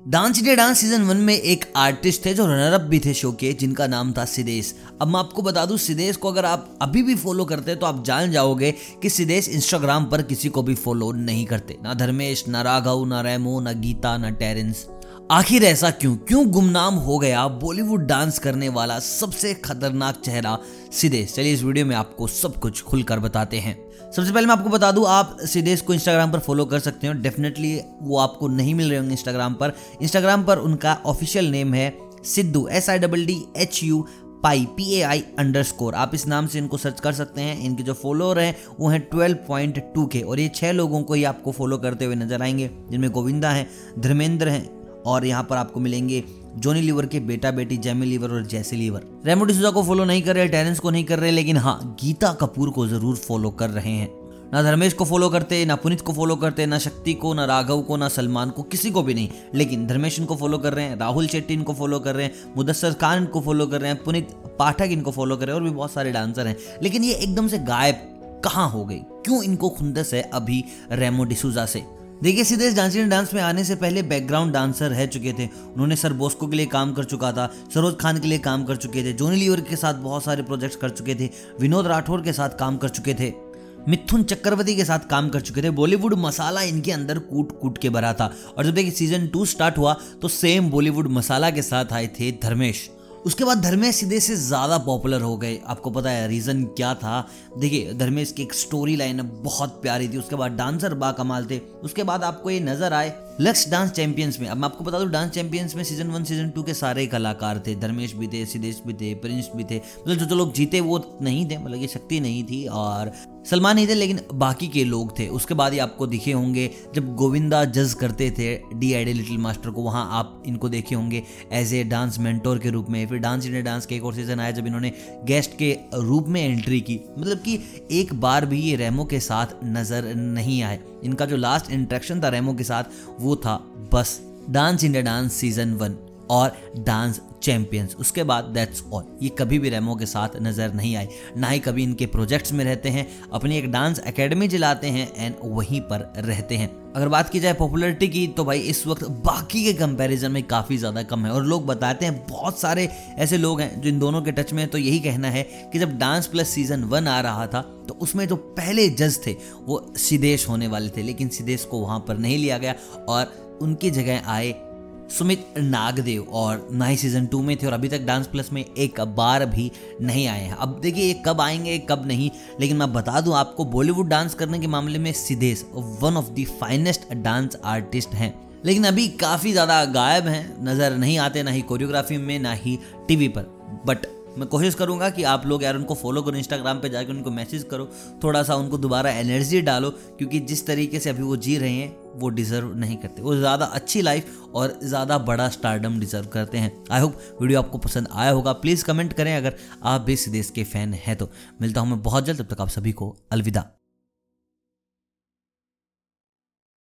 Dance India dance season one में एक artist थे जो रनर अप भी थे शो के, जिनका नाम था सिदेश। अब मैं आपको बता दूँ, सिदेश को अगर आप अभी भी फॉलो करते हैं तो आप जान जाओगे कि सिदेश इंस्टाग्राम पर किसी को भी फॉलो नहीं करते। ना धर्मेश, ना राघव, ना रेमो, ना गीता, ना टेरेंस। आखिर ऐसा क्यों? क्यों गुमनाम हो गया बॉलीवुड डांस करने वाला सबसे खतरनाक चेहरा सिदेश? चलिए इस वीडियो में आपको सब कुछ खुलकर बताते हैं। सबसे पहले मैं आपको बता दूँ, आप सिदेश को इंस्टाग्राम पर फॉलो कर सकते हो। डेफिनेटली वो आपको नहीं मिल रहे होंगे इंस्टाग्राम पर। इंस्टाग्राम पर उनका ऑफिशियल नेम है Siddhu S I double D H U P A I underscore score आप इस नाम से इनको सर्च कर सकते हैं। इनके जो फॉलोअर हैं, वो हैं ट्वेल्व पॉइंट टू के और ये छः लोगों को ही आपको फॉलो करते हुए नज़र आएँगे, जिनमें गोविंदा हैं, धर्मेंद्र हैं और यहाँ पर आपको मिलेंगे जोनी लीवर के बेटा बेटी जेमी लीवर और जैसी लीवर रेमो डिसूजा को फॉलो नहीं कर रहे टेरेंस को नहीं कर रहे, लेकिन हाँ गीता कपूर को ज़रूर फॉलो कर रहे हैं। ना धर्मेश को फॉलो करते, ना पुनित को फॉलो करते, ना शक्ति को, ना राघव को, ना सलमान को, किसी को भी नहीं। लेकिन धर्मेश इनको फॉलो कर रहे हैं, राहुल शेट्टी इनको फॉलो कर रहे हैं, मुदस्सर खान इनको फॉलो कर रहे हैं, पुनित पाठक इनको फॉलो कर रहे हैं, और भी बहुत सारे डांसर हैं। लेकिन ये एकदम से गायब कहाँ हो गई? क्यों इनको खुंदस है अभी रेमो डिसूजा से? देखिए, सीधे इस डांसिंग डांस में आने से पहले बैकग्राउंड डांसर रह चुके थे। उन्होंने सर बोस्को के लिए काम कर चुका था, सरोज खान के लिए काम कर चुके थे, जोनी लीवर के साथ बहुत सारे प्रोजेक्ट्स कर चुके थे, विनोद राठौर के साथ काम कर चुके थे, मिथुन चक्रवर्ती के साथ काम कर चुके थे, बॉलीवुड मसाला इनके अंदर कूट कूट के भरा था। और जब देखिए सीज़न टू स्टार्ट हुआ तो सेम बॉलीवुड मसाला के साथ आए थे धर्मेश। उसके बाद धर्मेश सीधे से ज़्यादा पॉपुलर हो गए। आपको पता है रीज़न क्या था? देखिए, धर्मेश की एक स्टोरी लाइन बहुत प्यारी थी। उसके बाद डांसर बा कमाल थे। उसके बाद आपको ये नज़र आए लक्स डांस चैंपियंस में। अब मैं आपको बता दूँ डांस चैंपियंस में सीज़न वन सीज़न टू के सारे कलाकार थे। धर्मेश भी थे सिद्धेश भी थे प्रिंस भी थे। मतलब जो जो लोग जीते वो नहीं थे मतलब ये शक्ति नहीं थी। और सलमान नहीं थे, लेकिन बाकी के लोग थे। उसके बाद ही आपको दिखे होंगे, जब गोविंदा जज करते थे D I D little master को, वहाँ आप इनको देखे होंगे एज ए डांस मेंटोर के रूप में। फिर डांस इंडिया डांस के एक और सीज़न आया, जब इन्होंने गेस्ट के रूप में एंट्री की। मतलब कि एक बार भी ये रेमो के साथ नज़र नहीं आए। इनका जो लास्ट इंट्रैक्शन था रेमो के साथ, वो था, बस dance India dance season one और डांस चैंपियंस उसके बाद दैट्स ऑल ये कभी भी रेमो के साथ नज़र नहीं आए ना ही कभी इनके प्रोजेक्ट्स में रहते हैं. अपनी एक डांस एकेडमी जलाते हैं एंड वहीं पर रहते हैं. अगर बात की जाए पॉपुलरिटी की तो भाई इस वक्त बाकी के कंपैरिजन में काफ़ी ज़्यादा कम है. और लोग बताते हैं, बहुत सारे ऐसे लोग हैं जो इन दोनों के टच में तो यही कहना है कि जब डांस प्लस सीज़न वन आ रहा था तो उसमें जो पहले जज थे, वो सिदेश होने वाले थे. लेकिन सिदेश को वहाँ पर नहीं लिया गया और उनकी जगह आए सुमित नागदेव और नाई सीज़न टू में थे और अभी तक डांस प्लस में एक बार भी नहीं आए हैं। अब देखिए ये कब आएँगे, कब नहीं, लेकिन मैं बता दूँ आपको बॉलीवुड डांस करने के मामले में Siddhesh one of the finest dance artist हैं। लेकिन अभी काफ़ी ज़्यादा गायब हैं, नज़र नहीं आते ना ही कोरियोग्राफी में, ना ही टीवी पर। बट मैं कोशिश करूँगा कि आप लोग यार उनको फॉलो करो इंस्टाग्राम पे जाकर उनको मैसेज करो, थोड़ा सा उनको दोबारा एनर्जी डालो, क्योंकि जिस तरीके से अभी वो जी रहे हैं, वो डिज़र्व नहीं करते। वो ज़्यादा अच्छी लाइफ और ज़्यादा बड़ा स्टारडम डिज़र्व करते हैं। आई होप वीडियो आपको पसंद आया होगा। प्लीज़ कमेंट करें अगर आप भी इस देश के फ़ैन हैं तो। मिलता हूँ मैं बहुत जल्द, तब तक आप सभी को अलविदा।